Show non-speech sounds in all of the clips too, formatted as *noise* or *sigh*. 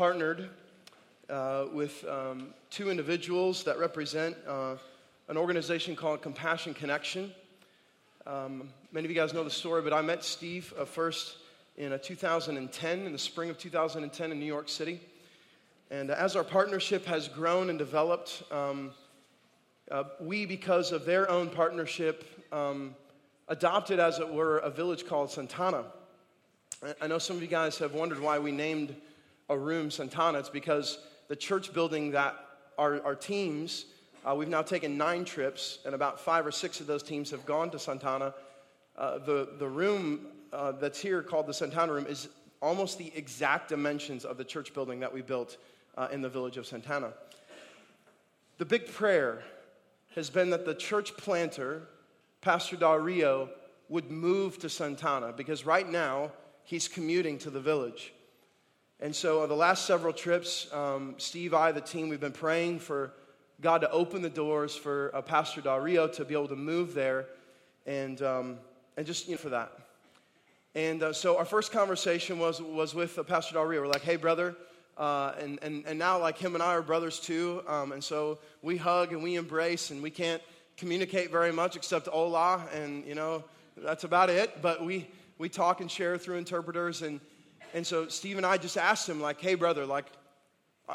partnered uh, with um, two individuals that represent uh, an organization called Compassion Connection. Um, many of you guys know the story, but I met Steve uh, first in uh, 2010, in the spring of 2010 in New York City. And as our partnership has grown and developed, um, uh, we, because of their own partnership, um, adopted, as it were, a village called Santana. I know some of you guys have wondered why we named a room Santana. It's because the church building that our, our teams, uh, we've now taken nine trips, and about five or six of those teams have gone to Santana. Uh, the, the room uh, that's here called the Santana Room is almost the exact dimensions of the church building that we built uh, in the village of Santana. The big prayer has been that the church planter, Pastor Dario, would move to Santana because right now he's commuting to the village. And so, uh, the last several trips, um, Steve, I, the team, we've been praying for God to open the doors for uh, Pastor Dario to be able to move there and, um, and just you know, for that. And uh, so our first conversation was, was with uh, Pastor Dario. We're like, hey, brother. Uh, and, and, and now, like, him and I are brothers too. Um, and so we hug and we embrace, and we can't communicate very much except hola. And, you know, that's about it. But we, we talk and share through interpreters. And, and so Steve and I just asked him, like, hey, brother, like,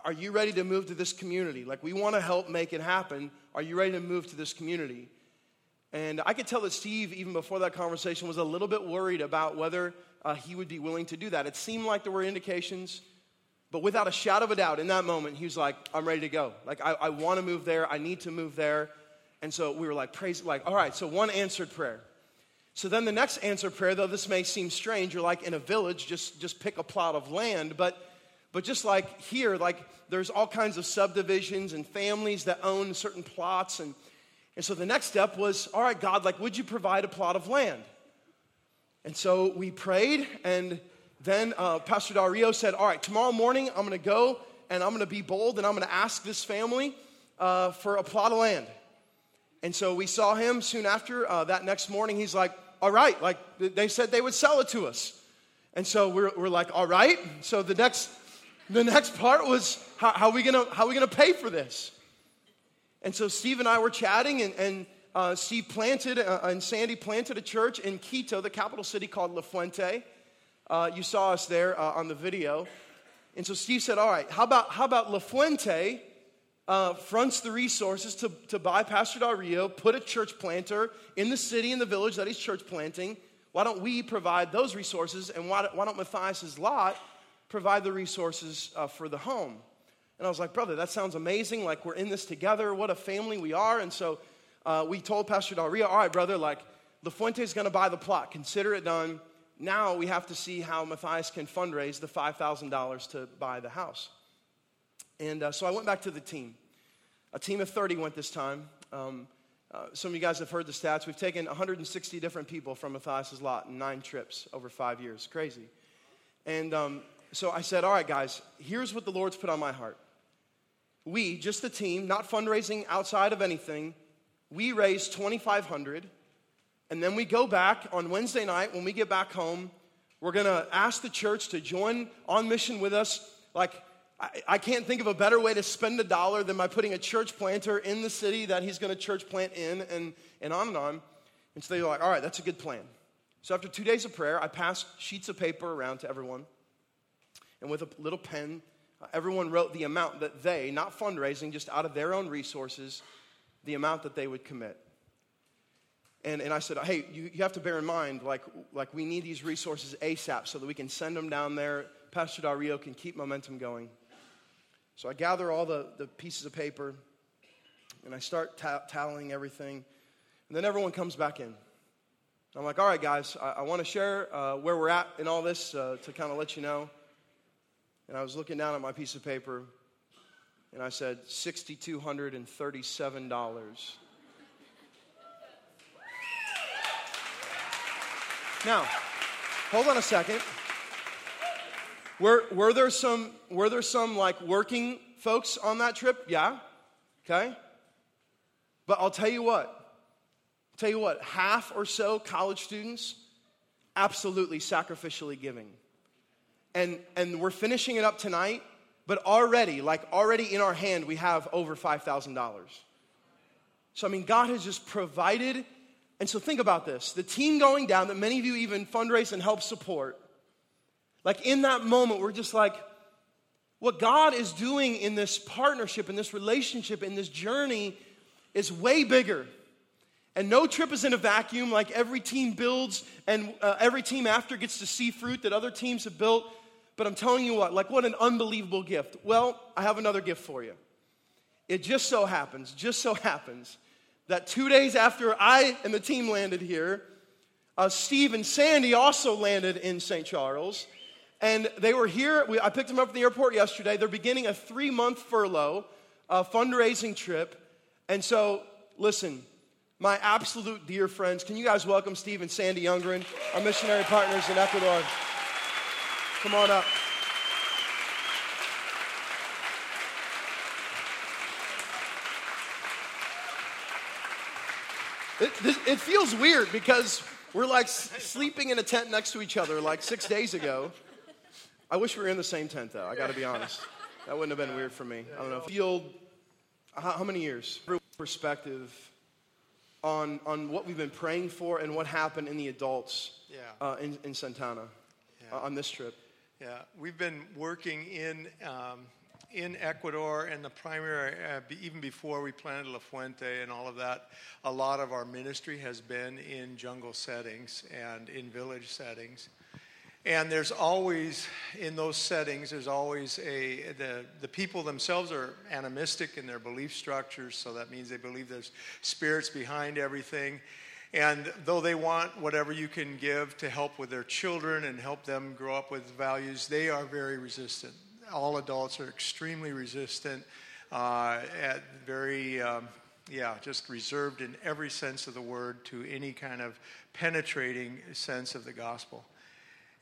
are you ready to move to this community? Like, we want to help make it happen. Are you ready to move to this community? And I could tell that Steve, even before that conversation, was a little bit worried about whether uh, he would be willing to do that. It seemed like there were indications, but without a shadow of a doubt, in that moment, he was like, I'm ready to go. Like, I, I want to move there. I need to move there. And so we were like, praise, like, all right, so one answered prayer. So then the next answer prayer, though this may seem strange, you're like in a village, just, just pick a plot of land, but but just like here, like there's all kinds of subdivisions and families that own certain plots and and so the next step was, all right, God, like, would you provide a plot of land? And so we prayed, and then uh, Pastor Dario said, all right, tomorrow morning I'm gonna go and I'm gonna be bold and I'm gonna ask this family uh, for a plot of land. And so we saw him soon after uh, that next morning. He's like, all right, like they said they would sell it to us. And so we're, we're like, all right. So the next, the next part was, how, how, are we gonna, how are we gonna pay for this? And so Steve and I were chatting, and, and uh, Steve planted uh, and Sandy planted a church in Quito, the capital city called La Fuente. Uh, you saw us there uh, on the video. And so Steve said, All right, how about, how about La Fuente uh, fronts the resources to, to buy Pastor Dario, put a church planter in the city, in the village that he's church planting? Why don't we provide those resources? And why, why don't Matthias's lot provide the resources uh, for the home? And I was like, brother, that sounds amazing. Like, we're in this together. What a family we are. And so uh, we told Pastor Dario, all right, brother, like, La Fuente is going to buy the plot. Consider it done. Now we have to see how Matthias can fundraise the $5,000 to buy the house. And uh, so I went back to the team. A team of 30 went this time. Um, uh, some of you guys have heard the stats. We've taken 160 different people from Matthias's lot in nine trips over five years. Crazy. And um, so I said, all right, guys, here's what the Lord's put on my heart we, just the team, not fundraising outside of anything, we raise 2500 and then we go back on Wednesday night when we get back home. We're going to ask the church to join on mission with us. Like, I, can't think of a better way to spend a dollar than by putting a church planter in the city that he's going to church plant in, and, and on and on. And so they're like, all right, that's a good plan. So after two days of prayer, I passed sheets of paper around to everyone. And with a little pen, uh, everyone wrote the amount that they, not fundraising, just out of their own resources, the amount that they would commit. And, and I said, hey, you, you have to bear in mind, like, like we need these resources ASAP so that we can send them down there. Pastor Dario can keep momentum going. So I gather all the, the pieces of paper and I start ta- tallying everything. And then everyone comes back in. I'm like, all right, guys, I, I want to share uh, where we're at in all this uh, to kind of let you know. And I was looking down at my piece of paper and I said, $6,237. now, hold on a second. Were, were, there some, were there some like working folks on that trip? Yeah. Okay. But I'll tell you what. I'll tell you what, half or so college students absolutely sacrificially giving and, and we're finishing it up tonight. but already, like already in our hand, we have over $5,000. So, I mean, God has just provided. And so, think about this the team going down that many of you even fundraise and help support. Like, in that moment, we're just like, what God is doing in this partnership, in this relationship, in this journey is way bigger. And no trip is in a vacuum, like every team builds and uh, every team after gets to see fruit that other teams have built. But I'm telling you what, like what an unbelievable gift. Well, I have another gift for you. It just so happens, just so happens, that two days after I and the team landed here, uh, Steve and Sandy also landed in St. Charles. And they were here. We, I picked them up from the airport yesterday. They're beginning a three month furlough, a fundraising trip. And so, listen, my absolute dear friends, can you guys welcome Steve and Sandy Youngren, our missionary partners in Ecuador? Come on up. It, it, feels weird because we're like sleeping in a tent next to each other like six days ago. I wish we were in the same tent though, I gotta be *laughs* honest. That wouldn't have been weird for me. I don't know. Field, how, how many years? Perspective on, on what we've been praying for and what happened in the adults yeah. uh, in, in Santana yeah. uh, on this trip. Yeah, we've been working in um, in Ecuador and the primary, uh, even before we planted La Fuente and all of that, a lot of our ministry has been in jungle settings and in village settings. And there's always, in those settings, there's always a, the, the people themselves are animistic in their belief structures, so that means they believe there's spirits behind everything. And though they want whatever you can give to help with their children and help them grow up with values, they are very resistant. All adults are extremely resistant, uh, very, um, yeah, just reserved in every sense of the word to any kind of penetrating sense of the gospel.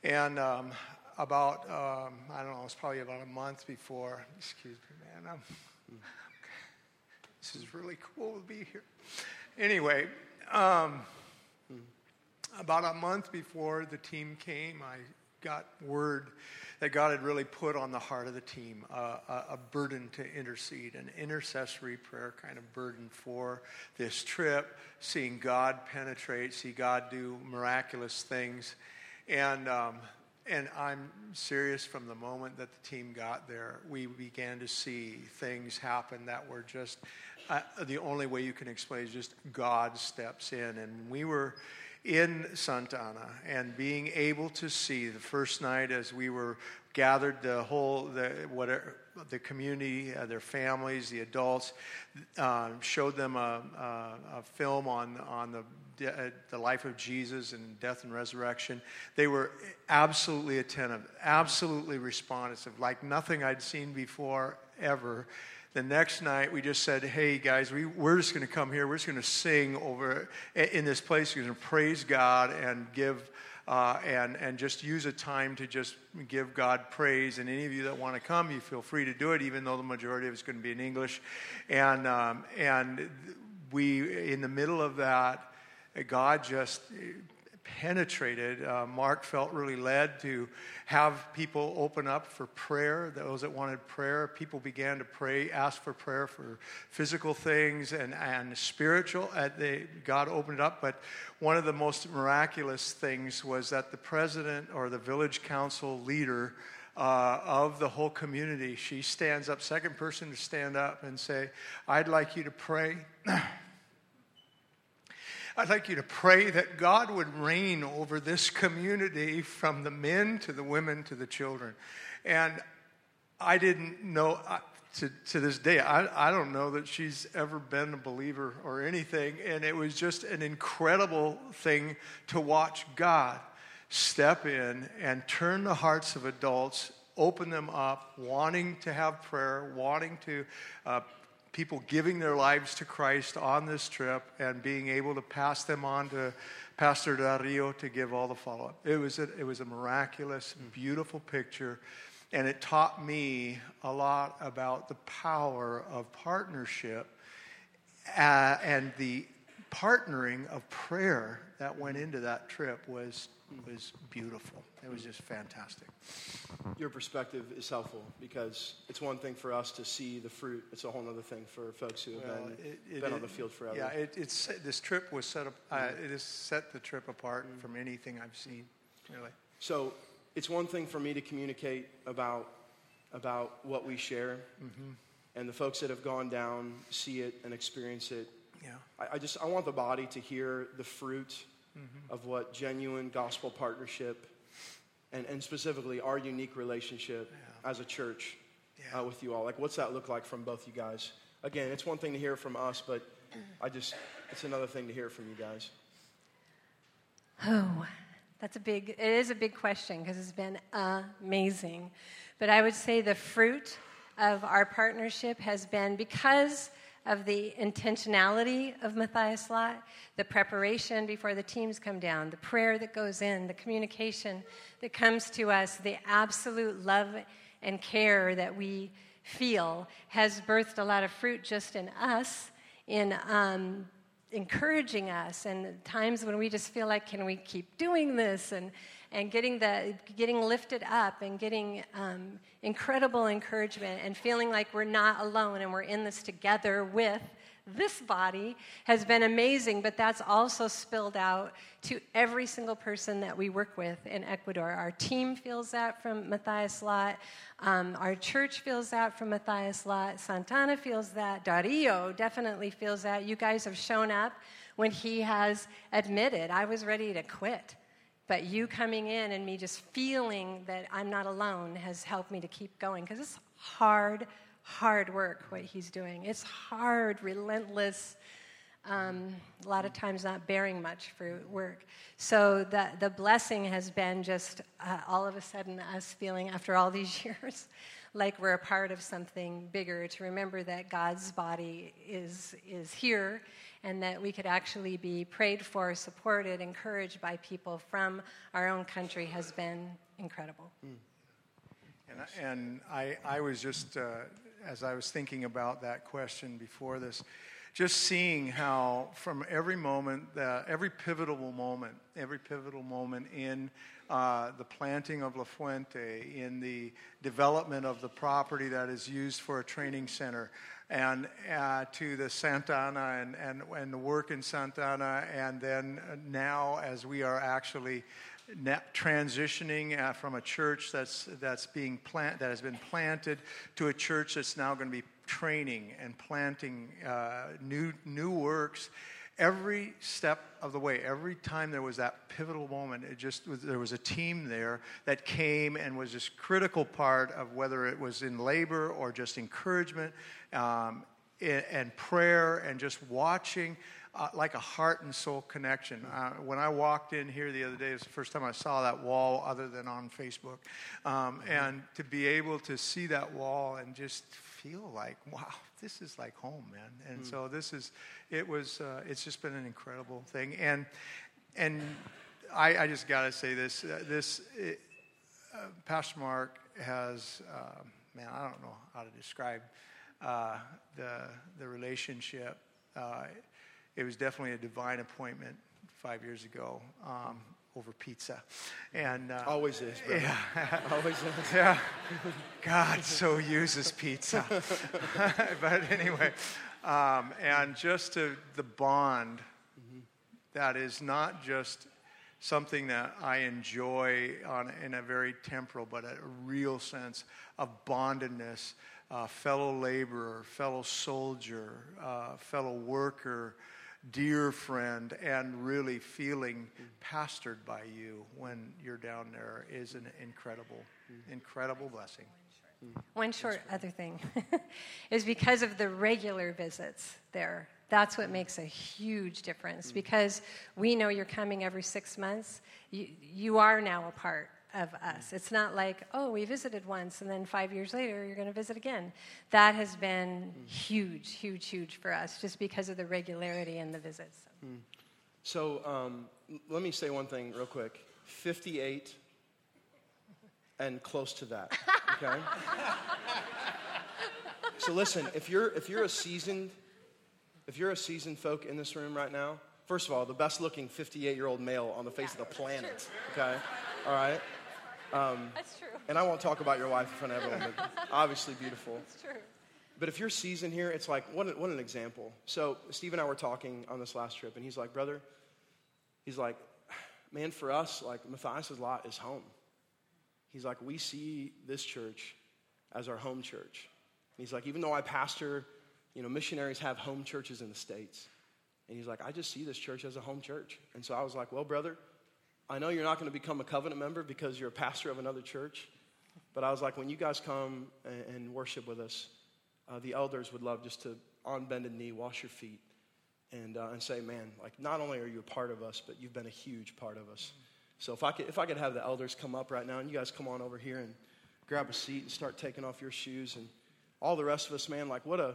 And um, about, um, I don't know, it was probably about a month before, excuse me, man, I'm, this is really cool to be here. Anyway, um, about a month before the team came, I got word that God had really put on the heart of the team uh, a, a, burden to intercede, an intercessory prayer kind of burden for this trip, seeing God penetrate, see God do miraculous things. And, um, and I'm serious from the moment that the team got there. We began to see things happen that were just uh, the only way you can explain is just God steps in. And we were in Santa Ana and being able to see the first night as we were gathered the whole the whatever the community, uh, their families, the adults, uh, showed them a, a, a, film on on the uh, the life of Jesus and death and resurrection. They were absolutely attentive, absolutely responsive, like nothing I'd seen before ever the next night we just said hey guys we, we're just going to come here we're just going to sing over in this place we're going to praise god and give uh, and, and just use a time to just give God praise. And any of you that want to come, you feel free to do it, even though the majority of it's going to be in English. And, um, and we, in the middle of that, God just penetrated. Uh, Mark felt really led to have people open up for prayer, those that wanted prayer. People began to pray, ask for prayer for physical things and, and spiritual. They, God opened it up. But one of the most miraculous things was that the president or the village council leader uh, of the whole community, she stands up, second person to stand up and say, I'd like you to pray. *clears throat* I'd like you to pray that God would reign over this community from the men to the women to the children. And I didn't know, to, to this day, I, I don't know that she's ever been a believer or anything. And it was just an incredible thing to watch God step in and turn the hearts of adults open them up, wanting to have prayer, wanting to uh, people giving their lives to Christ on this trip and being able to pass them on to Pastor Dario to give all the follow up. It was a, it was a miraculous, beautiful picture, and it taught me a lot about the power of partnership uh, and the partnering of prayer that went into that trip was was beautiful. It was just fantastic. Your perspective is helpful because it's one thing for us to see the fruit. It's a whole other thing for folks who have Well, been, it- it- been on the field forever. Yeah, it, it's this trip was set up. Uh, mm-hmm. it has set the trip apart mm-hmm. from anything I've seen. Really. So it's one thing for me to communicate about, about what we share, mm-hmm. and the folks that have gone down see it and experience it. Yeah. I, I just I want the body to hear the fruit of what genuine gospel partnership, and, and specifically our unique relationship as a church Yeah. uh, with you all. Like, what's that look like from both you guys? Again, it's one thing to hear from us, but I just it's another thing to hear from you guys. Oh, that's a big, it is a big question because it's been amazing. But I would say the fruit of our partnership has been because of the intentionality of Matthias Lot, the preparation before the teams come down, the prayer that goes in, the communication that comes to us, the absolute love and care that we feel has birthed a lot of fruit just in us, in um, encouraging us and times when we just feel like can we keep doing this? And and getting the getting lifted up and getting um, incredible encouragement and feeling like we're not alone and we're in this together with this body has been amazing but that's also spilled out to every single person that we work with in ecuador. Our team feels that from matthias lot um, our church feels that from matthias lot santana feels that. Dario definitely feels that. You guys have shown up when he has admitted i was ready to quit but you coming in and me just feeling that I'm not alone has helped me to keep going because it's hard, hard work what he's doing. It's hard, relentless, um, a lot of times not bearing much fruit work. So the, the blessing has been just uh, all of a sudden us feeling after all these *laughs* years like we're a part of something bigger to remember that God's body is, is here and that we could actually be prayed for, supported, encouraged by people from our own country has been incredible. And, I- and I, I was just, uh, as I was thinking about that question before this, just seeing how from every moment, that, every pivotal moment, every pivotal moment in uh, the planting of La Fuente, in the development of the property that is used for a training center, and uh, to the Santa Ana and, and, and the work in Santa Ana, and then now as we are actually transitioning uh, from a church that's, that's being plant, that has been planted to a church that's now going to be training and planting uh, new, new works. Every step of the way, every time there was that pivotal moment, it just there was a team there that came and was this critical part of whether it was in labor or just encouragement um, and, and prayer and just watching uh, like a heart and soul connection. Uh, when I walked in here the other day, it was the first time I saw that wall other than on Facebook. Um, and to be able to see that wall and just feel like, wow, this is like home, man. And so this is, it was, uh, it's just been an incredible thing. And, and I, I just got to say this, uh, this, it, uh, Pastor Mark has, uh, man, I don't know how to describe uh, the, the relationship. Uh, it was definitely a divine appointment five years ago um, over pizza. And uh, Always is, brother. yeah, *laughs* Always is. *laughs* yeah. God so uses pizza. *laughs* but anyway, um, and just to the bond that is not just something that I enjoy on, in a very temporal, but a real sense of bondedness, uh, fellow laborer, fellow soldier, uh, fellow worker, dear friend, and really feeling pastored by you when you're down there is an incredible, incredible blessing. One short other thing *laughs* is because of the regular visits there. That's what makes a huge difference mm. because we know you're coming every six months. You, you are now a part of us. It's not like, oh, we visited once and then five years later you're going to visit again. That has been huge, huge, huge for us just because of the regularity in the visits. So um, let me say one thing real quick 58 and close to that, okay? so listen, if you're, if you're a seasoned, if you're a seasoned folk in this room right now, First of all, the best looking 58 year old male on the face of the planet. Okay? All right? Um, That's true. And I won't talk about your wife in front of everyone, but *laughs* obviously beautiful. It's true. But if you're seasoned here, it's like, what, an- what an example. So, Steve and I were talking on this last trip, and he's like, brother, he's like, man, for us, like, Matthias's lot is home. He's like, we see this church as our home church. And he's like, even though I pastor, you know, missionaries have home churches in the States. And he's like, I just see this church as a home church. And so I was like, well, brother, I know you're not going to become a covenant member because you're a pastor of another church. But I was like, when you guys come and, and worship with us, uh, the elders would love just to, on bended knee, wash your feet and, uh, and say, man, like not only are you a part of us, but you've been a huge part of us. So if I could, if I could have the elders come up right now, and you guys come on over here and grab a seat and start taking off your shoes, and all the rest of us, man, like what a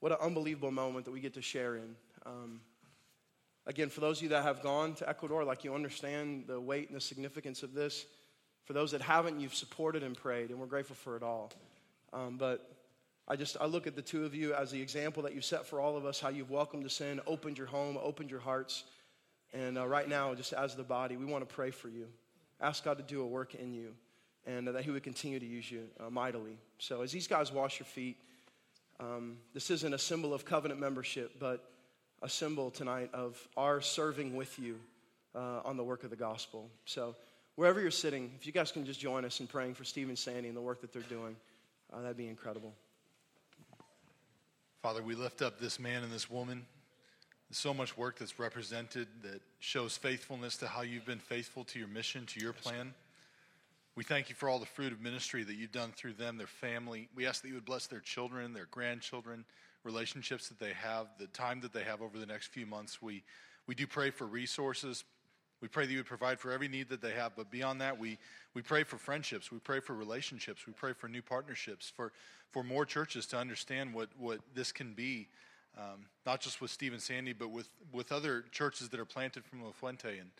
what an unbelievable moment that we get to share in. Um, again, for those of you that have gone to Ecuador, like you understand the weight and the significance of this. For those that haven't, you've supported and prayed, and we're grateful for it all. Um, but I just I look at the two of you as the example that you've set for all of us, how you've welcomed us in, opened your home, opened your hearts, and uh, right now, just as the body, we want to pray for you. Ask God to do a work in you, and uh, that He would continue to use you uh, mightily. So as these guys wash your feet, um, this isn't a symbol of covenant membership, but a symbol tonight of our serving with you uh, on the work of the gospel. So, wherever you're sitting, if you guys can just join us in praying for Steve and Sandy and the work that they're doing, uh, that'd be incredible. Father, we lift up this man and this woman. There's so much work that's represented that shows faithfulness to how you've been faithful to your mission, to your plan. We thank you for all the fruit of ministry that you've done through them, their family. We ask that you would bless their children, their grandchildren, relationships that they have, the time that they have over the next few months. We, we do pray for resources. We pray that you would provide for every need that they have. But beyond that, we, we pray for friendships. We pray for relationships. We pray for new partnerships, for, for more churches to understand what, what this can be, um, not just with Steve and Sandy, but with, with other churches that are planted from La Fuente. And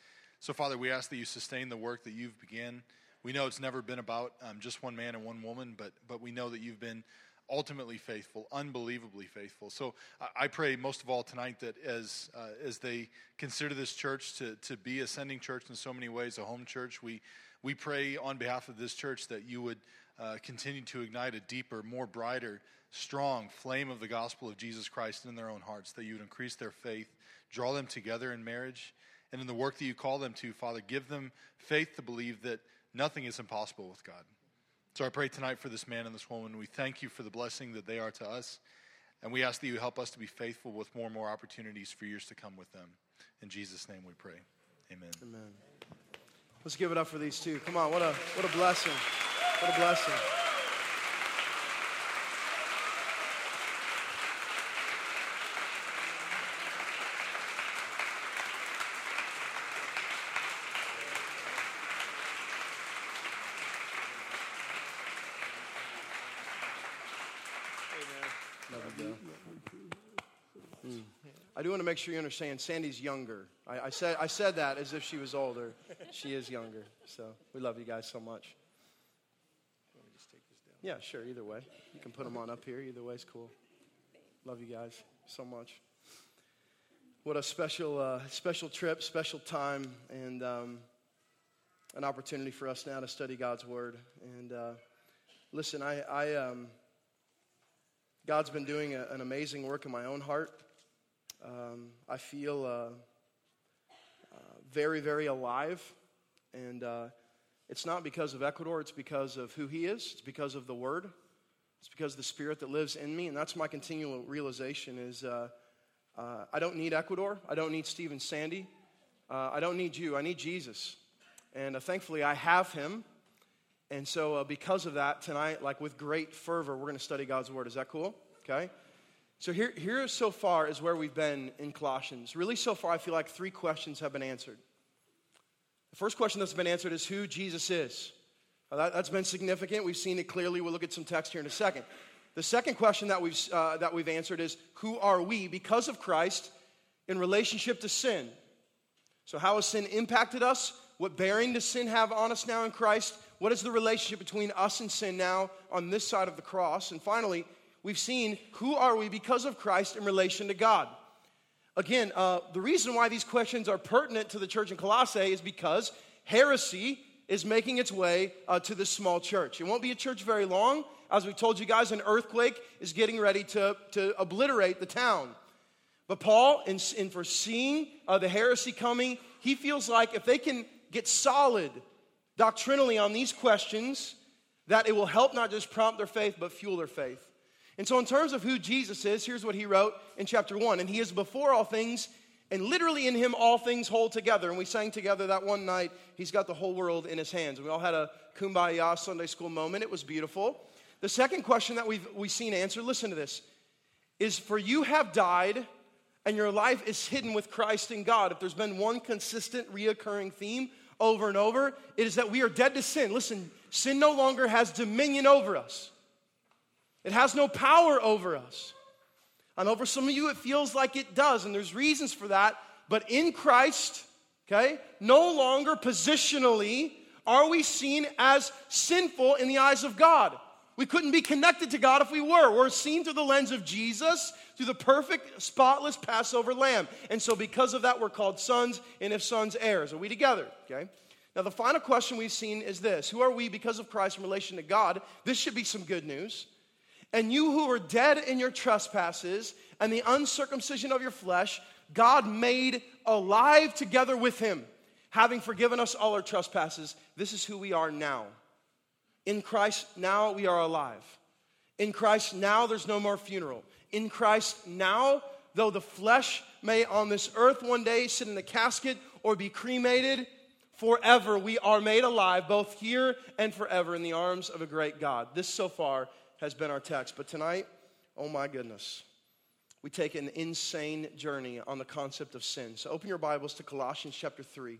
so, Father, we ask that you sustain the work that you've begun. We know it's never been about um, just one man and one woman, but, but we know that you've been ultimately faithful, unbelievably faithful. So I, pray most of all tonight that as, uh, as they consider this church to, to be a sending church in so many ways, a home church, we, we pray on behalf of this church that you would uh, continue to ignite a deeper, more brighter, strong flame of the gospel of Jesus Christ in their own hearts, that you would increase their faith, draw them together in marriage, and in the work that you call them to, Father, give them faith to believe that nothing is impossible with God. So I pray tonight for this man and this woman. We thank you for the blessing that they are to us. And we ask that you help us to be faithful with more and more opportunities for years to come with them. In Jesus' name we pray. Amen. Amen. Let's give it up for these two. Come on, what a what a blessing. What a blessing. I do want to make sure you understand Sandy's younger. I, I, said, I said that as if she was older. She is younger. So we love you guys so much. Yeah, sure, either way. You can put them on up here. Either way is cool. Love you guys so much. What a special, uh, special trip, special time, and um, an opportunity for us now to study God's Word. And uh, listen, I, I um, God's been doing a, an amazing work in my own heart. Um, I feel uh, uh, very, very alive. And uh, it's not because of Ecuador, it's because of who He is, it's because of the Word, it's because of the Spirit that lives in me. And that's my continual realization is uh, uh, I don't need Ecuador, I don't need Steve and Sandy, uh, I don't need you, I need Jesus. And thankfully, I have Him. And so, because of that, tonight, like with great fervor, we're going to study God's Word. Is that cool? Okay. So here, here so far is where we've been in Colossians. Really, so far, I feel like three questions have been answered. The first question that's been answered is who Jesus is. Now that, has been significant. We've seen it clearly. We'll look at some text here in a second. The second question that we've, uh, that we've answered is who are we because of Christ in relationship to sin? So, how has sin impacted us? What bearing does sin have on us now in Christ? What is the relationship between us and sin now on this side of the cross? And finally, we've seen who are we because of Christ in relation to God. Again, uh, the reason why these questions are pertinent to the church in Colossae is because heresy is making its way uh, to this small church. It won't be a church very long. As we told you guys, an earthquake is getting ready to, to obliterate the town. But Paul, in, in foreseeing uh, the heresy coming, he feels like if they can get solid doctrinally on these questions, that it will help not just prompt their faith, but fuel their faith. And so, in terms of who Jesus is, here's what he wrote in chapter 1 And he is before all things, and literally in him all things hold together. And we sang together that one night, he's got the whole world in his hands. We all had a kumbaya Sunday school moment. It was beautiful. The second question that we've, we've seen answered, listen to this, is for you have died, and your life is hidden with Christ in God. If there's been one consistent, reoccurring theme over and over, it is that we are dead to sin. Listen, sin no longer has dominion over us. It has no power over us. Know for some of you it feels like it does, and there's reasons for that. But in Christ, okay, no longer positionally are we seen as sinful in the eyes of God. We couldn't be connected to God if we were. We're seen through the lens of Jesus, through the perfect, spotless Passover lamb. And so, because of that, we're called sons, and if sons, heirs. Are we together? Okay? Now, the final question we've seen is this Who are we because of Christ in relation to God? This should be some good news. And you who were dead in your trespasses and the uncircumcision of your flesh, God made alive together with him, having forgiven us all our trespasses. This is who we are now. In Christ, now we are alive. In Christ, now there's no more funeral. In Christ, now, though the flesh may on this earth one day sit in a casket or be cremated, forever we are made alive, both here and forever, in the arms of a great God. This so far has been our text. But tonight, oh my goodness, we take an insane journey on the concept of sin. So open your Bibles to Colossians chapter 3.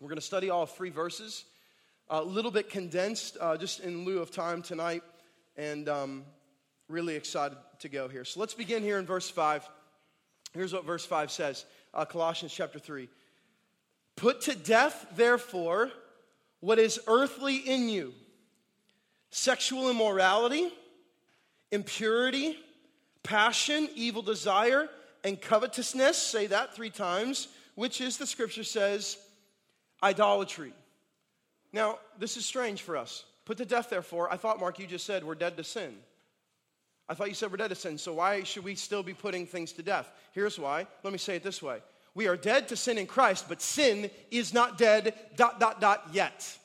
We're going to study all three verses, a little bit condensed, uh, just in lieu of time tonight, and um, really excited to go here. So let's begin here in verse 5. Here's what verse 5 says uh, Colossians chapter 3. Put to death, therefore, what is earthly in you sexual immorality, impurity, passion, evil desire, and covetousness. Say that three times, which is, the scripture says, idolatry. Now, this is strange for us. Put to death, therefore. I thought, Mark, you just said we're dead to sin. I thought you said we're dead to sin, so why should we still be putting things to death? Here's why. Let me say it this way We are dead to sin in Christ, but sin is not dead, dot, dot, dot, yet.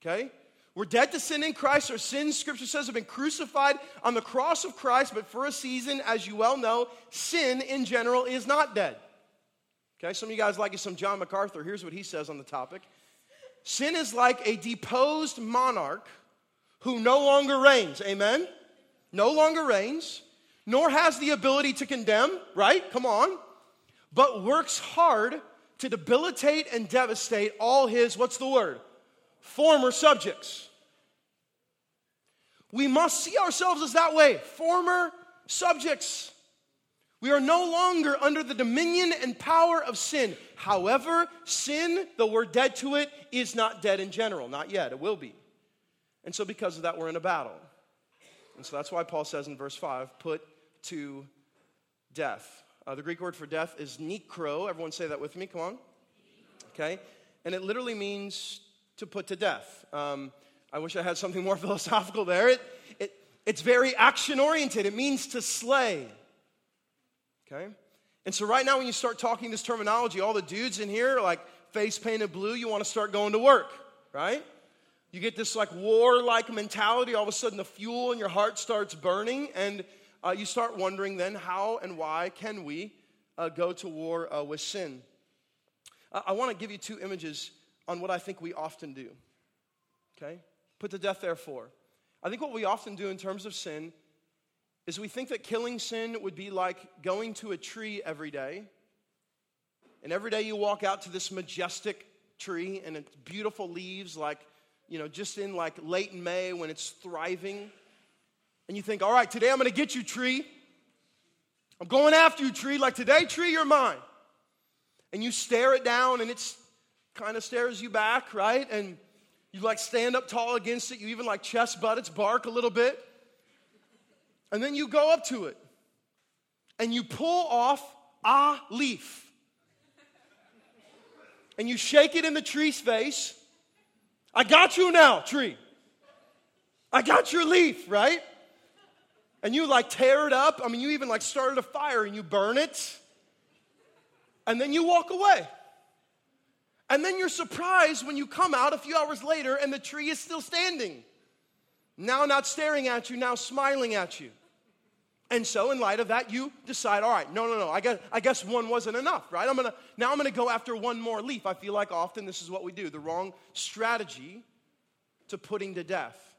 Okay? We're dead to sin in Christ. Our sins, scripture says, have been crucified on the cross of Christ, but for a season, as you well know, sin in general is not dead. Okay, some of you guys like some John MacArthur. Here's what he says on the topic Sin is like a deposed monarch who no longer reigns. Amen? No longer reigns, nor has the ability to condemn, right? Come on. But works hard to debilitate and devastate all his, what's the word? Former subjects. We must see ourselves as that way former subjects. We are no longer under the dominion and power of sin. However, sin, though we're dead to it, is not dead in general. Not yet. It will be. And so, because of that, we're in a battle. And so that's why Paul says in verse 5 put to death. Uh, the Greek word for death is nekro. Everyone say that with me. Come on. Okay. And it literally means to put to death. Um, I wish I had something more *laughs* philosophical there. It, it, it's very action oriented, it means to slay. Okay? And so, right now, when you start talking this terminology, all the dudes in here, like face painted blue, you want to start going to work, right? You get this like war like mentality. All of a sudden, the fuel in your heart starts burning, and uh, you start wondering then how and why can we uh, go to war uh, with sin? I want to give you two images on what I think we often do. Okay? Put to death, therefore. I think what we often do in terms of sin is we think that killing sin would be like going to a tree every day. And every day you walk out to this majestic tree and it's beautiful leaves, like, you know, just in like late May when it's thriving. And you think, all right, today I'm gonna get you, tree. I'm going after you, tree. Like today, tree, you're mine. And you stare it down and it's kind of stares you back, right? And you like stand up tall against it. You even like chest butt its bark a little bit. And then you go up to it and you pull off a leaf. And you shake it in the tree's face. I got you now, tree. I got your leaf, right? And you like tear it up. I mean, you even like started a fire and you burn it. And then you walk away. And then you're surprised when you come out a few hours later and the tree is still standing. Now, not staring at you, now smiling at you. And so, in light of that, you decide, all right, no, no, no, I guess, I guess one wasn't enough, right? I'm gonna, now I'm gonna go after one more leaf. I feel like often this is what we do the wrong strategy to putting to death.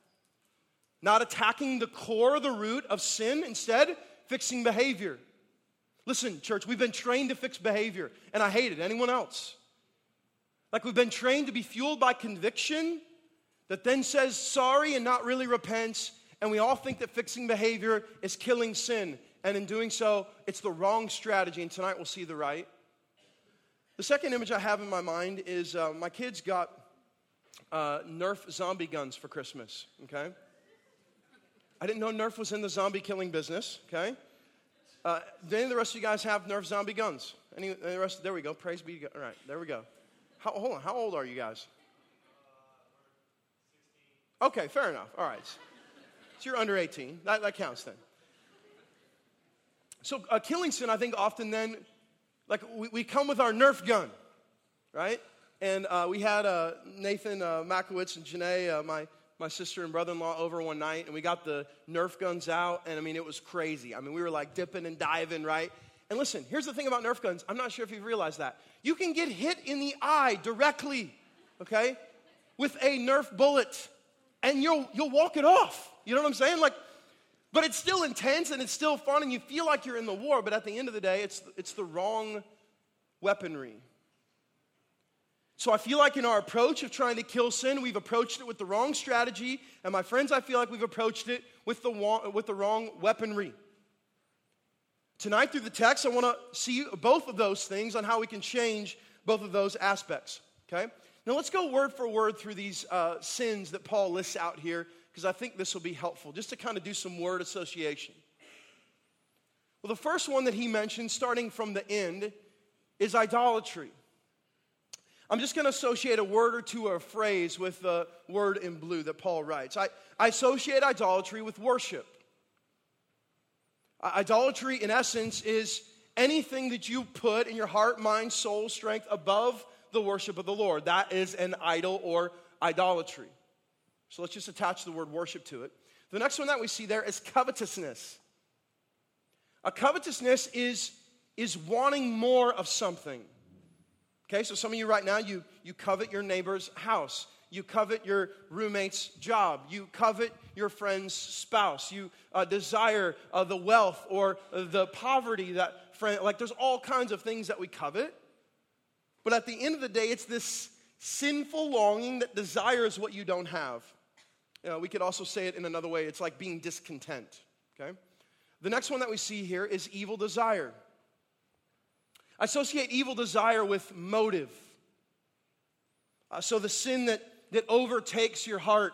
Not attacking the core, the root of sin, instead, fixing behavior. Listen, church, we've been trained to fix behavior, and I hate it. Anyone else? Like we've been trained to be fueled by conviction that then says sorry and not really repents. And we all think that fixing behavior is killing sin. And in doing so, it's the wrong strategy. And tonight we'll see the right. The second image I have in my mind is uh, my kids got uh, Nerf zombie guns for Christmas, okay? I didn't know Nerf was in the zombie killing business, okay? Uh, do any of the rest of you guys have Nerf zombie guns? Any, any the rest? There we go. Praise be. All right, there we go. How, hold on. How old are you guys? Okay, fair enough. All right. So you're under 18. That, that counts then. So, uh, killing sin, I think, often then, like, we, we come with our Nerf gun, right? And uh, we had uh, Nathan uh, Makowitz and Janae, uh, my, my sister and brother in law, over one night, and we got the Nerf guns out, and I mean, it was crazy. I mean, we were like dipping and diving, right? And listen, here's the thing about Nerf guns. I'm not sure if you've realized that. You can get hit in the eye directly, okay, with a Nerf bullet and you'll, you'll walk it off. You know what I'm saying? Like, but it's still intense and it's still fun and you feel like you're in the war, but at the end of the day, it's, it's the wrong weaponry. So I feel like in our approach of trying to kill sin, we've approached it with the wrong strategy. And my friends, I feel like we've approached it with the, with the wrong weaponry. Tonight, through the text, I want to see both of those things on how we can change both of those aspects. Okay? Now let's go word for word through these uh, sins that Paul lists out here, because I think this will be helpful, just to kind of do some word association. Well, the first one that he mentions, starting from the end, is idolatry. I'm just going to associate a word or two or a phrase with the word in blue that Paul writes. I, I associate idolatry with worship. Idolatry, in essence, is anything that you put in your heart, mind, soul, strength above the worship of the Lord. That is an idol or idolatry. So let's just attach the word worship to it. The next one that we see there is covetousness. A covetousness is, is wanting more of something. Okay, so some of you right now, you, you covet your neighbor's house. You covet your roommate's job. You covet your friend's spouse. You uh, desire uh, the wealth or the poverty that friend, like there's all kinds of things that we covet. But at the end of the day, it's this sinful longing that desires what you don't have. You know, we could also say it in another way it's like being discontent. Okay? The next one that we see here is evil desire. I associate evil desire with motive. Uh, so the sin that, that overtakes your heart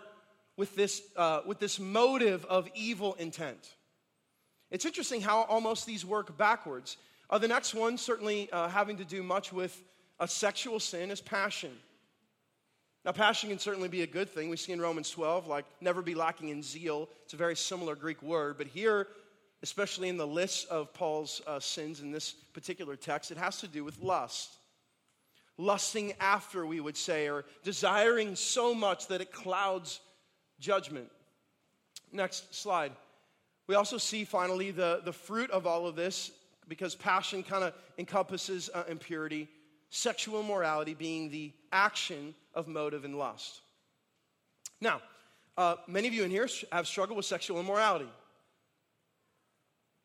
with this, uh, with this motive of evil intent. It's interesting how almost these work backwards. Uh, the next one, certainly uh, having to do much with a sexual sin is passion. Now, passion can certainly be a good thing. We see in Romans 12, like, never be lacking in zeal. It's a very similar Greek word. But here, especially in the list of Paul's uh, sins in this particular text, it has to do with lust. Lusting after, we would say, or desiring so much that it clouds judgment. Next slide. We also see finally the, the fruit of all of this, because passion kind of encompasses uh, impurity sexual immorality being the action of motive and lust. Now, uh, many of you in here have struggled with sexual immorality.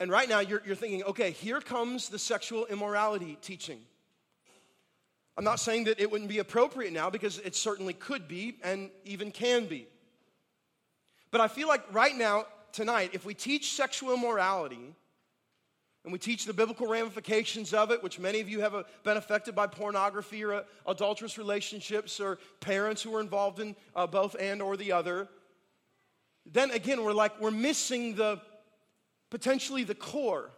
And right now you're, you're thinking, okay, here comes the sexual immorality teaching. I'm not saying that it wouldn't be appropriate now because it certainly could be and even can be. But I feel like right now, tonight, if we teach sexual immorality, and we teach the biblical ramifications of it, which many of you have uh, been affected by pornography or uh, adulterous relationships or parents who are involved in uh, both and or the other. Then again, we're like, we're missing the potentially the core.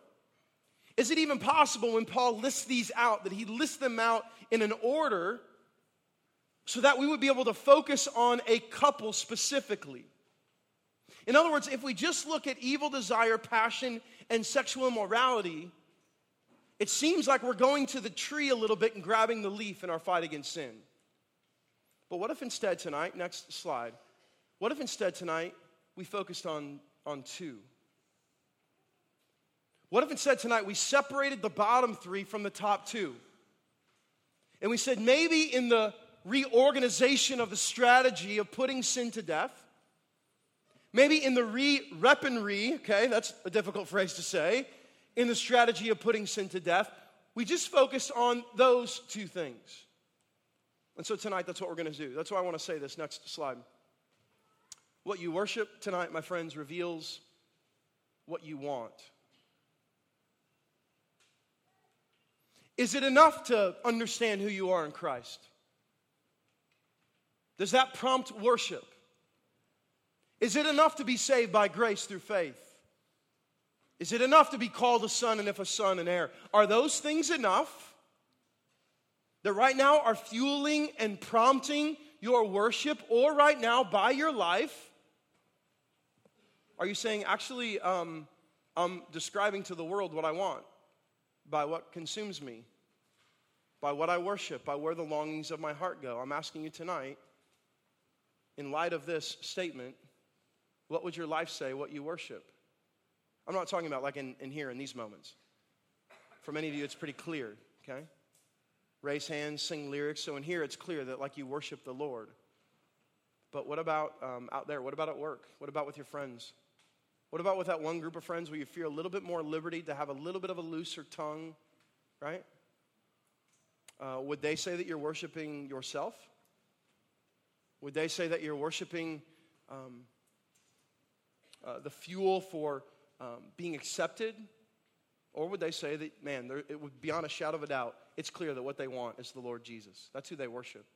Is it even possible when Paul lists these out that he lists them out in an order so that we would be able to focus on a couple specifically? In other words, if we just look at evil desire, passion, and sexual immorality, it seems like we're going to the tree a little bit and grabbing the leaf in our fight against sin. But what if instead tonight, next slide, what if instead tonight we focused on, on two? What if instead tonight we separated the bottom three from the top two? And we said maybe in the reorganization of the strategy of putting sin to death, maybe in the re repanry, okay, that's a difficult phrase to say, in the strategy of putting sin to death, we just focus on those two things. And so tonight, that's what we're going to do. That's why I want to say this next slide. What you worship tonight, my friends, reveals what you want. Is it enough to understand who you are in Christ? Does that prompt worship? Is it enough to be saved by grace through faith? Is it enough to be called a son and if a son, an heir? Are those things enough that right now are fueling and prompting your worship, or right now by your life? Are you saying, actually, um, I'm describing to the world what I want? By what consumes me, by what I worship, by where the longings of my heart go. I'm asking you tonight, in light of this statement, what would your life say, what you worship? I'm not talking about like in, in here in these moments. For many of you, it's pretty clear, okay? Raise hands, sing lyrics. So in here, it's clear that like you worship the Lord. But what about um, out there? What about at work? What about with your friends? What about with that one group of friends where you feel a little bit more liberty to have a little bit of a looser tongue, right? Uh, would they say that you're worshiping yourself? Would they say that you're worshiping um, uh, the fuel for um, being accepted? Or would they say that, man, it would beyond a shadow of a doubt, it's clear that what they want is the Lord Jesus? That's who they worship.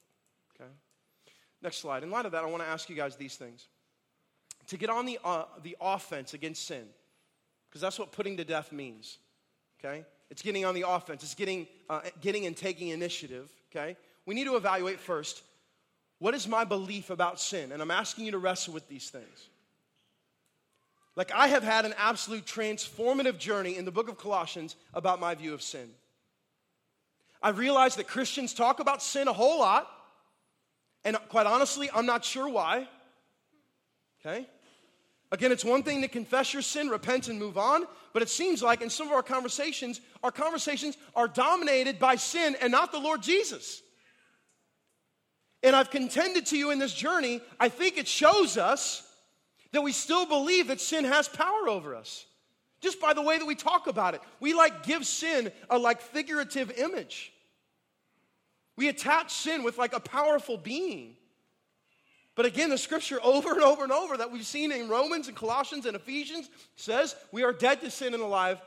Okay? Next slide. In light of that, I want to ask you guys these things to get on the, uh, the offense against sin, because that's what putting to death means, okay? It's getting on the offense, it's getting, uh, getting and taking initiative, okay? We need to evaluate first what is my belief about sin? And I'm asking you to wrestle with these things. Like, I have had an absolute transformative journey in the book of Colossians about my view of sin. I realize that Christians talk about sin a whole lot, and quite honestly, I'm not sure why. Okay? Again, it's one thing to confess your sin, repent, and move on, but it seems like in some of our conversations, our conversations are dominated by sin and not the Lord Jesus. And I've contended to you in this journey, I think it shows us that we still believe that sin has power over us. Just by the way that we talk about it. We like give sin a like figurative image. We attach sin with like a powerful being. But again, the scripture over and over and over that we've seen in Romans and Colossians and Ephesians says we are dead to sin and alive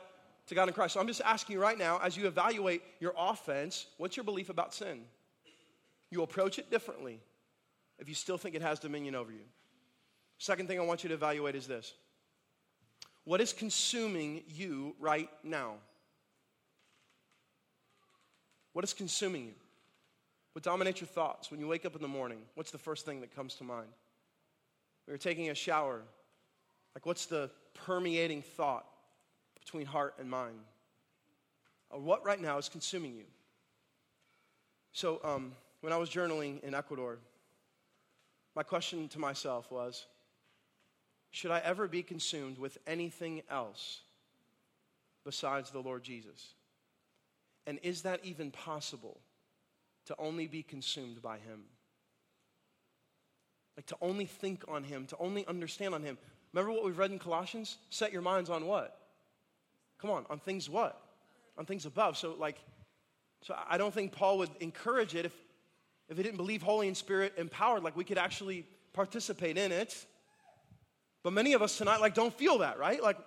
to God in Christ. So I'm just asking you right now, as you evaluate your offense, what's your belief about sin? You approach it differently if you still think it has dominion over you. Second thing I want you to evaluate is this What is consuming you right now? What is consuming you? What dominates your thoughts when you wake up in the morning? What's the first thing that comes to mind? When you're taking a shower, like what's the permeating thought between heart and mind? Or what right now is consuming you? So, um, when I was journaling in Ecuador, my question to myself was Should I ever be consumed with anything else besides the Lord Jesus? And is that even possible? To only be consumed by Him. Like to only think on Him, to only understand on Him. Remember what we've read in Colossians? Set your minds on what? Come on, on things what? On things above. So, like, so I don't think Paul would encourage it if, if he didn't believe Holy and Spirit empowered, like we could actually participate in it. But many of us tonight, like, don't feel that, right? Like,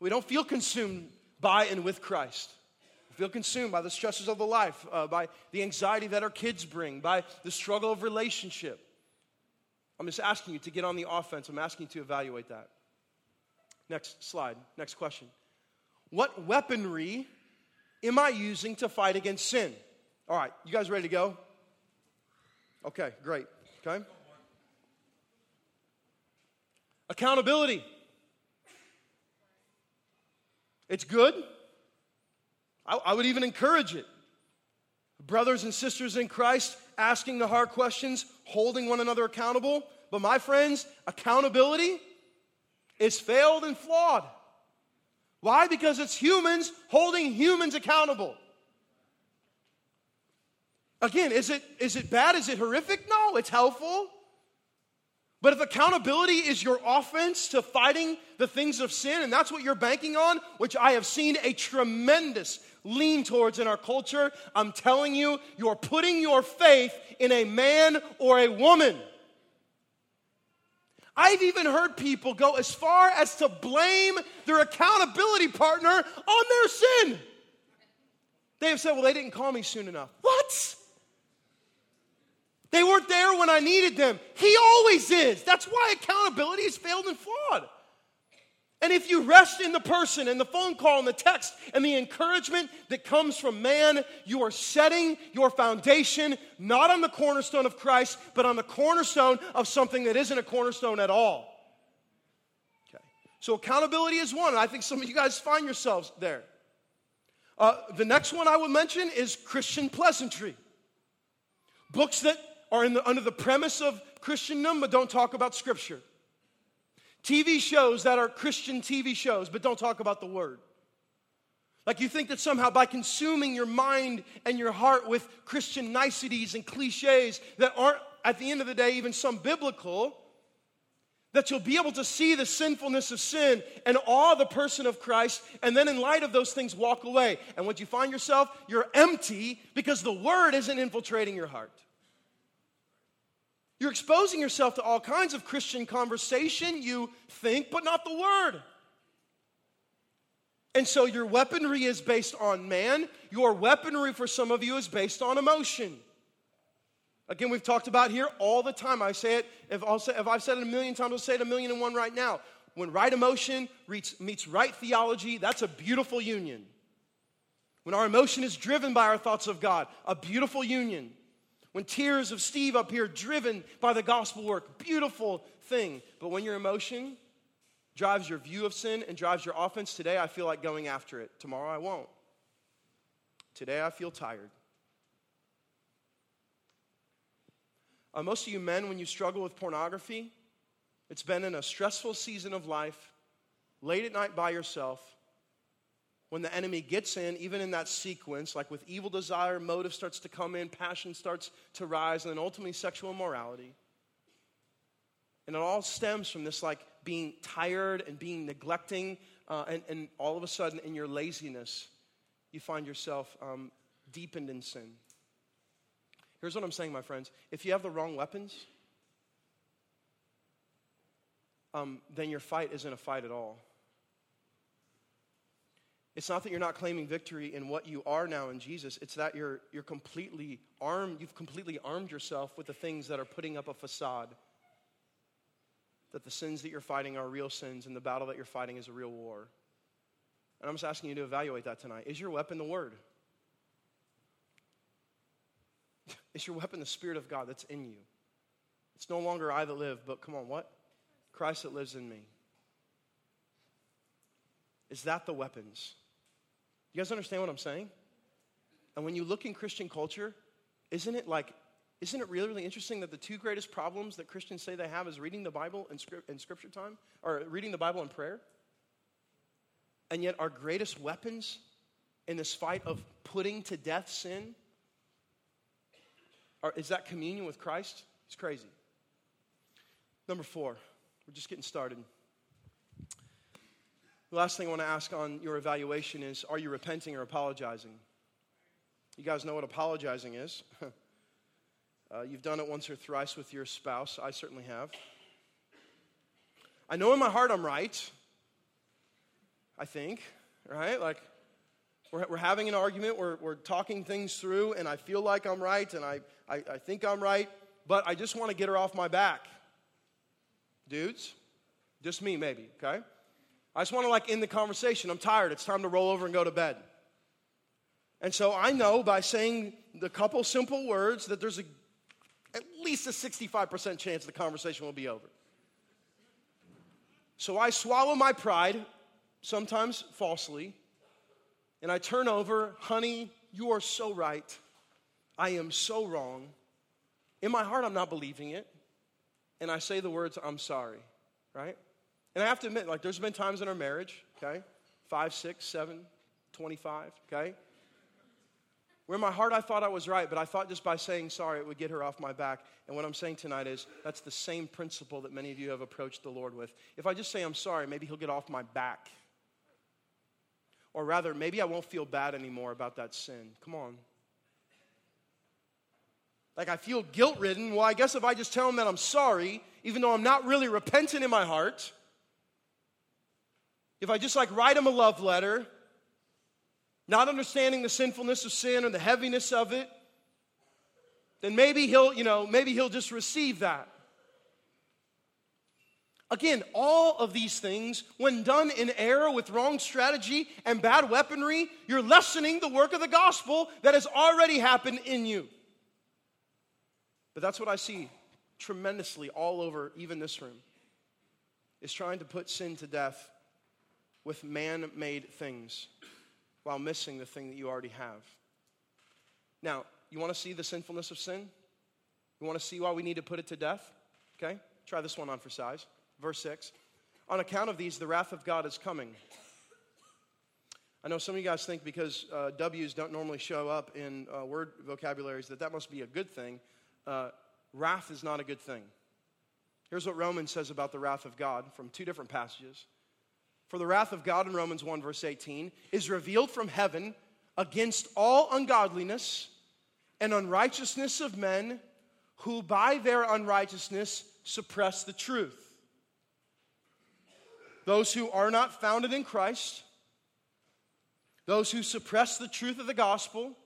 we don't feel consumed by and with Christ feel consumed by the stresses of the life, uh, by the anxiety that our kids bring, by the struggle of relationship. I'm just asking you to get on the offense. I'm asking you to evaluate that. Next slide. Next question. What weaponry am I using to fight against sin? All right, you guys ready to go? Okay, great. Okay. Accountability. It's good. I, I, would even encourage it. Brothers and sisters in Christ asking the hard questions, holding one another accountable. But my friends, accountability is failed and flawed. Why? Because it's humans holding humans accountable. Again, is it, is it bad? Is it horrific? No, it's helpful. But if accountability is your offense to fighting the things of sin, and that's what you're banking on, which I have seen a tremendous lean towards in our culture, I'm telling you, you're putting your faith in a man or a woman. I've even heard people go as far as to blame their accountability partner on their sin. They have said, Well, they didn't call me soon enough. What? They weren't there when I needed them. He always is. That's why accountability is failed and flawed. And if you rest in the person and the phone call and the text and the encouragement that comes from man, you are setting your foundation not on the cornerstone of Christ, but on the cornerstone of something that isn't a cornerstone at all. Okay. So accountability is one. I think some of you guys find yourselves there. Uh, the next one I would mention is Christian pleasantry. Books that are the, under the premise of Christendom but don't talk about Scripture. TV shows that are Christian TV shows but don't talk about the Word. Like you think that somehow by consuming your mind and your heart with Christian niceties and cliches that aren't, at the end of the day, even some biblical, that you'll be able to see the sinfulness of sin and awe the person of Christ, and then in light of those things, walk away. And what you find yourself, you're empty because the Word isn't infiltrating your heart. You're exposing yourself to all kinds of Christian conversation, you think, but not the word. And so your weaponry is based on man. Your weaponry for some of you is based on emotion. Again, we've talked about here all the time. I say it, if, I'll say, if I've said it a million times, I'll say it a million and one right now. When right emotion meets, meets right theology, that's a beautiful union. When our emotion is driven by our thoughts of God, a beautiful union. When tears of Steve up here driven by the gospel work, beautiful thing. But when your emotion drives your view of sin and drives your offense, today I feel like going after it. Tomorrow I won't. Today I feel tired. Uh, most of you men, when you struggle with pornography, it's been in a stressful season of life, late at night by yourself, when the enemy gets in, even in that sequence, like with evil desire, motive starts to come in, passion starts to rise, and then ultimately sexual immorality. And it all stems from this like being tired and being neglecting, uh, and, and all of a sudden in your laziness, you find yourself um, deepened in sin. Here's what I'm saying, my friends. If you have the wrong weapons, um, then your fight isn't a fight at all. It's not that you're not claiming victory in what you are now in Jesus. It's that you're, you're completely armed, you've completely armed yourself with the things that are putting up a facade. That the sins that you're fighting are real sins and the battle that you're fighting is a real war. And I'm just asking you to evaluate that tonight. Is your weapon the Word? *laughs* Is your weapon the Spirit of God that's in you? It's no longer I that live, but come on, what? Christ that lives in me. Is that the weapons? You guys understand what I'm saying? And when you look in Christian culture, isn't it like, isn't it really, really interesting that the two greatest problems that Christians say they have is reading the Bible in scripture time, or reading the Bible in prayer? And yet, our greatest weapons in this fight of putting to death sin are, is that communion with Christ? It's crazy. Number four, we're just getting started. The last thing I want to ask on your evaluation is Are you repenting or apologizing? You guys know what apologizing is. *laughs* uh, you've done it once or thrice with your spouse. I certainly have. I know in my heart I'm right. I think, right? Like, we're, we're having an argument, we're, we're talking things through, and I feel like I'm right, and I, I, I think I'm right, but I just want to get her off my back. Dudes, just me, maybe, okay? I just want to like end the conversation. I'm tired. It's time to roll over and go to bed. And so I know by saying the couple simple words that there's a, at least a 65% chance the conversation will be over. So I swallow my pride, sometimes falsely, and I turn over, honey, you are so right. I am so wrong. In my heart, I'm not believing it. And I say the words, I'm sorry, right? And I have to admit, like, there's been times in our marriage, okay? Five, six, seven, 25, okay? Where in my heart I thought I was right, but I thought just by saying sorry it would get her off my back. And what I'm saying tonight is that's the same principle that many of you have approached the Lord with. If I just say I'm sorry, maybe He'll get off my back. Or rather, maybe I won't feel bad anymore about that sin. Come on. Like I feel guilt ridden. Well, I guess if I just tell him that I'm sorry, even though I'm not really repentant in my heart, if I just like write him a love letter not understanding the sinfulness of sin or the heaviness of it, then maybe he'll, you know, maybe he'll just receive that. Again, all of these things, when done in error with wrong strategy and bad weaponry, you're lessening the work of the gospel that has already happened in you. But that's what I see tremendously all over, even this room, is trying to put sin to death with man made things while missing the thing that you already have. Now, you want to see the sinfulness of sin? You want to see why we need to put it to death? Okay, try this one on for size. Verse 6 On account of these, the wrath of God is coming. I know some of you guys think because uh, W's don't normally show up in uh, word vocabularies that that must be a good thing. Uh, wrath is not a good thing. Here's what Romans says about the wrath of God from two different passages. For the wrath of God in Romans 1, verse 18, is revealed from heaven against all ungodliness and unrighteousness of men who by their unrighteousness suppress the truth. Those who are not founded in Christ, those who suppress the truth of the gospel,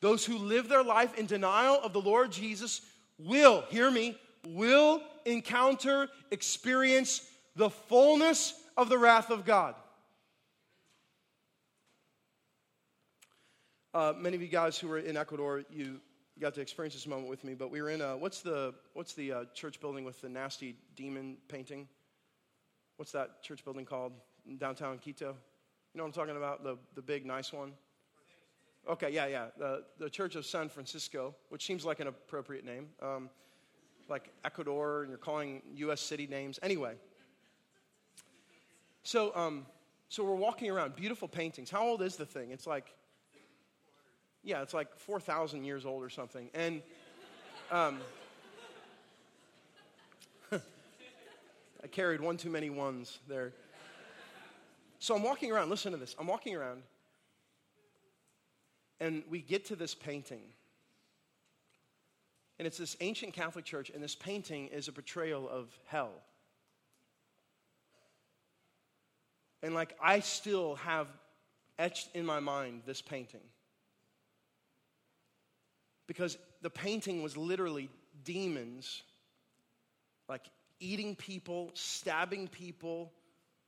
those who live their life in denial of the Lord Jesus will, hear me, will encounter, experience the fullness of the wrath of God. Uh, many of you guys who were in Ecuador, you got to experience this moment with me. But we were in a, what's the what's the uh, church building with the nasty demon painting? What's that church building called downtown Quito? You know what I'm talking about? The the big nice one. Okay, yeah, yeah. The the Church of San Francisco, which seems like an appropriate name, um, like Ecuador, and you're calling U.S. city names. Anyway, so, um, so we're walking around, beautiful paintings. How old is the thing? It's like, yeah, it's like 4,000 years old or something. And um, *laughs* I carried one too many ones there. So I'm walking around, listen to this. I'm walking around, and we get to this painting. And it's this ancient Catholic church, and this painting is a portrayal of hell. And like, I still have etched in my mind this painting. Because the painting was literally demons, like eating people, stabbing people,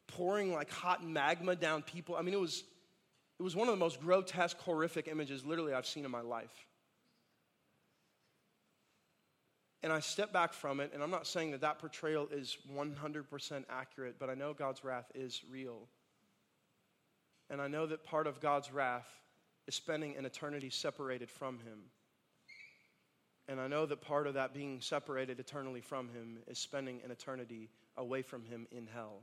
pouring like hot magma down people. I mean, it was, it was one of the most grotesque, horrific images literally I've seen in my life. And I step back from it, and I'm not saying that that portrayal is 100% accurate, but I know God's wrath is real. And I know that part of God's wrath is spending an eternity separated from Him. And I know that part of that being separated eternally from Him is spending an eternity away from Him in hell.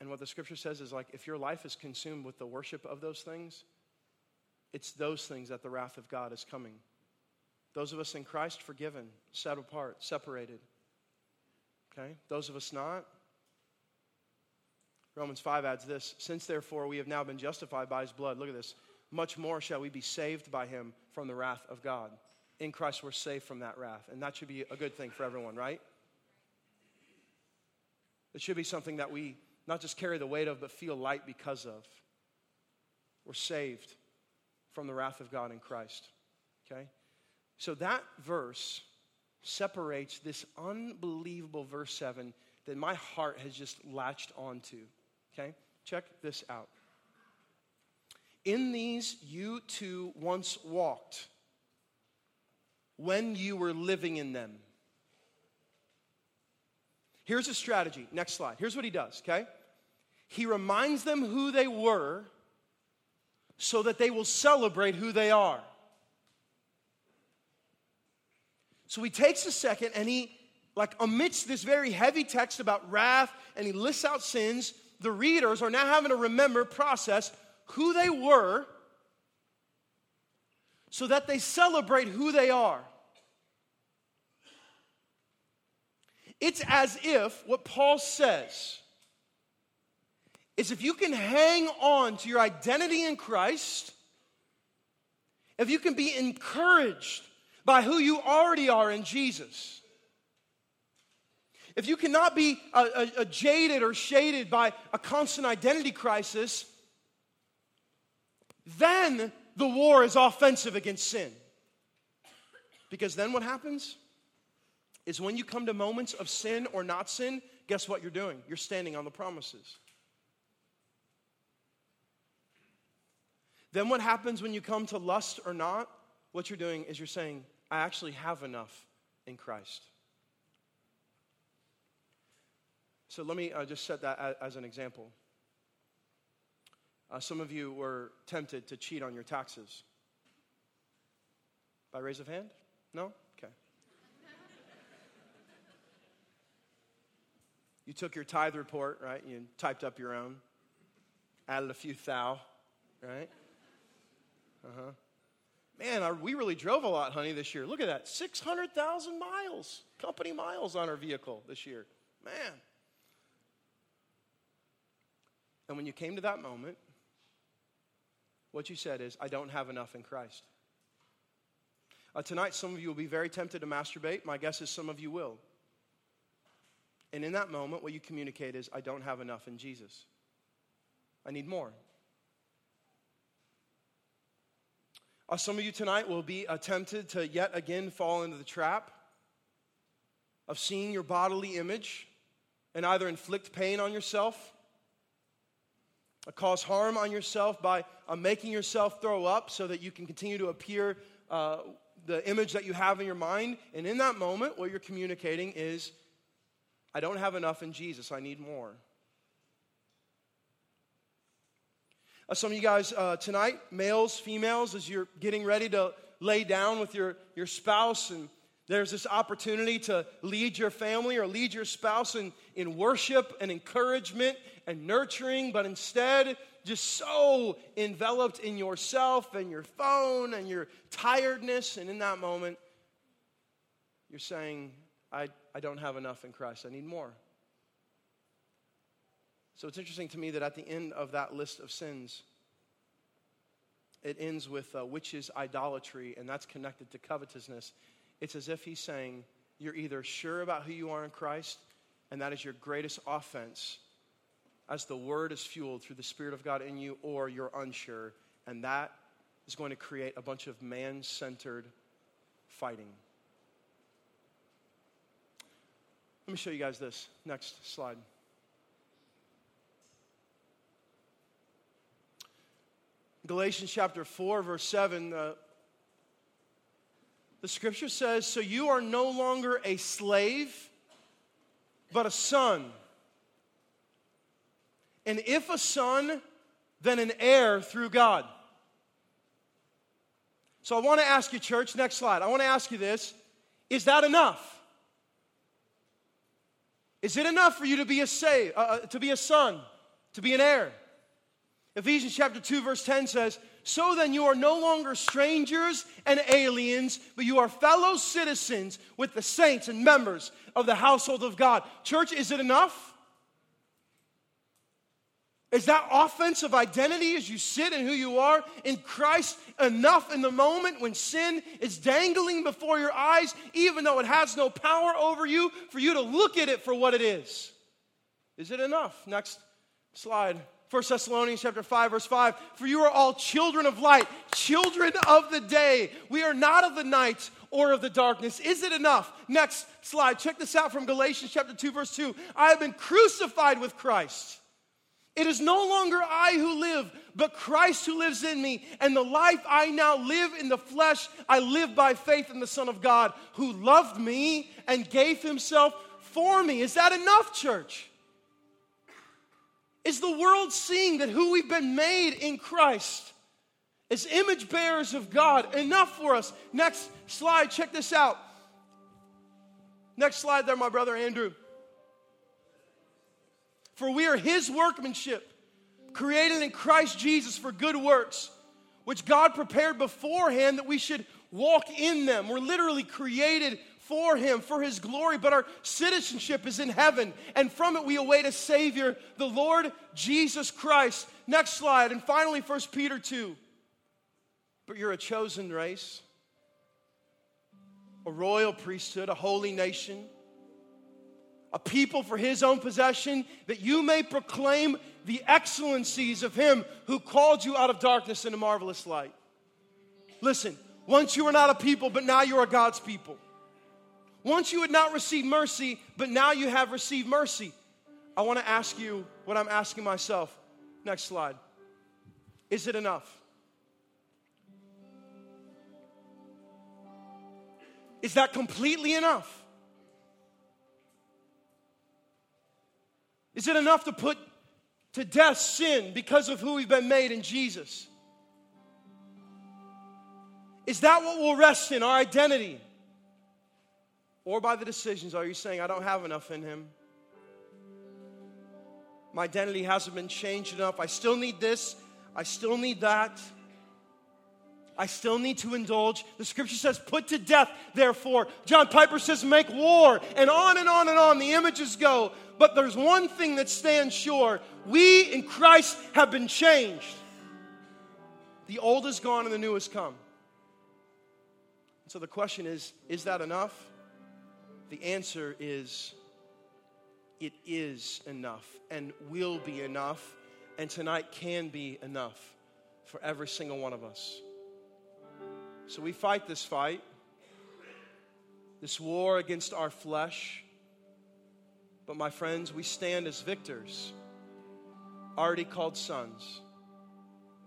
And what the scripture says is like, if your life is consumed with the worship of those things, it's those things that the wrath of God is coming. Those of us in Christ, forgiven, set apart, separated. Okay? Those of us not. Romans 5 adds this Since therefore we have now been justified by his blood, look at this, much more shall we be saved by him from the wrath of God. In Christ, we're saved from that wrath. And that should be a good thing for everyone, right? It should be something that we not just carry the weight of, but feel light because of. We're saved from the wrath of God in Christ. Okay? So that verse separates this unbelievable verse 7 that my heart has just latched onto. Okay? Check this out. In these you too once walked when you were living in them. Here's a strategy. Next slide. Here's what he does, okay? He reminds them who they were so that they will celebrate who they are. So he takes a second and he, like, amidst this very heavy text about wrath and he lists out sins, the readers are now having to remember, process who they were so that they celebrate who they are. It's as if what Paul says is if you can hang on to your identity in Christ, if you can be encouraged by who you already are in Jesus, if you cannot be a, a, a jaded or shaded by a constant identity crisis, then the war is offensive against sin. Because then what happens? is when you come to moments of sin or not sin, guess what you're doing? You're standing on the promises. Then what happens when you come to lust or not? What you're doing is you're saying, I actually have enough in Christ. So let me uh, just set that as an example. Uh, some of you were tempted to cheat on your taxes. By raise of hand? No? Okay. you took your tithe report, right? You typed up your own, added a few thou, right? Uh huh. Man, our, we really drove a lot, honey, this year. Look at that 600,000 miles, company miles on our vehicle this year. Man. And when you came to that moment, what you said is, I don't have enough in Christ. Uh, tonight, some of you will be very tempted to masturbate. My guess is some of you will. And in that moment, what you communicate is, I don't have enough in Jesus. I need more. Uh, some of you tonight will be tempted to yet again fall into the trap of seeing your bodily image and either inflict pain on yourself, or cause harm on yourself by uh, making yourself throw up so that you can continue to appear uh, the image that you have in your mind. And in that moment, what you're communicating is, I don't have enough in Jesus. I need more. Uh, some of you guys uh, tonight, males, females, as you're getting ready to lay down with your, your spouse, and there's this opportunity to lead your family or lead your spouse in, in worship and encouragement and nurturing, but instead, just so enveloped in yourself and your phone and your tiredness. And in that moment, you're saying, I, I don't have enough in Christ. I need more. So it's interesting to me that at the end of that list of sins, it ends with uh, which is idolatry, and that's connected to covetousness. It's as if he's saying, You're either sure about who you are in Christ, and that is your greatest offense as the word is fueled through the Spirit of God in you, or you're unsure, and that is going to create a bunch of man centered fighting. Let me show you guys this. Next slide. Galatians chapter 4, verse 7, uh, the scripture says, So you are no longer a slave, but a son. And if a son, then an heir through God. So I want to ask you, church, next slide. I want to ask you this Is that enough? Is it enough for you to be a say, uh, uh, to be a son, to be an heir? Ephesians chapter 2 verse 10 says, "So then you are no longer strangers and aliens, but you are fellow citizens with the saints and members of the household of God." Church, is it enough? Is that offense of identity as you sit in who you are in Christ enough in the moment when sin is dangling before your eyes, even though it has no power over you, for you to look at it for what it is? Is it enough? Next slide. 1 Thessalonians chapter 5 verse 5 for you are all children of light children of the day we are not of the night or of the darkness is it enough next slide check this out from Galatians chapter 2 verse 2 I have been crucified with Christ it is no longer I who live, but Christ who lives in me. And the life I now live in the flesh, I live by faith in the Son of God who loved me and gave himself for me. Is that enough, church? Is the world seeing that who we've been made in Christ as image bearers of God enough for us? Next slide, check this out. Next slide there, my brother Andrew. For we are his workmanship, created in Christ Jesus for good works, which God prepared beforehand that we should walk in them. We're literally created for him, for his glory, but our citizenship is in heaven, and from it we await a Savior, the Lord Jesus Christ. Next slide, and finally, 1 Peter 2. But you're a chosen race, a royal priesthood, a holy nation a people for his own possession, that you may proclaim the excellencies of him who called you out of darkness into marvelous light. Listen, once you were not a people, but now you are God's people. Once you had not received mercy, but now you have received mercy. I want to ask you what I'm asking myself. Next slide. Is it enough? Is that completely enough? Is it enough to put to death sin because of who we've been made in Jesus? Is that what we'll rest in our identity? Or by the decisions, are you saying, I don't have enough in Him? My identity hasn't been changed enough. I still need this. I still need that. I still need to indulge. The scripture says, put to death, therefore. John Piper says, make war. And on and on and on the images go. But there's one thing that stands sure we in Christ have been changed. The old is gone and the new has come. So the question is is that enough? The answer is it is enough and will be enough, and tonight can be enough for every single one of us. So we fight this fight, this war against our flesh. But my friends, we stand as victors, already called sons,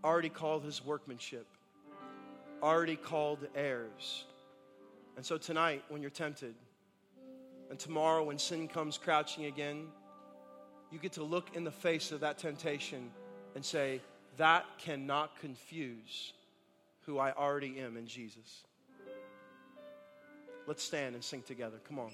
already called his workmanship, already called heirs. And so tonight, when you're tempted, and tomorrow when sin comes crouching again, you get to look in the face of that temptation and say, That cannot confuse who I already am in Jesus. Let's stand and sing together. Come on.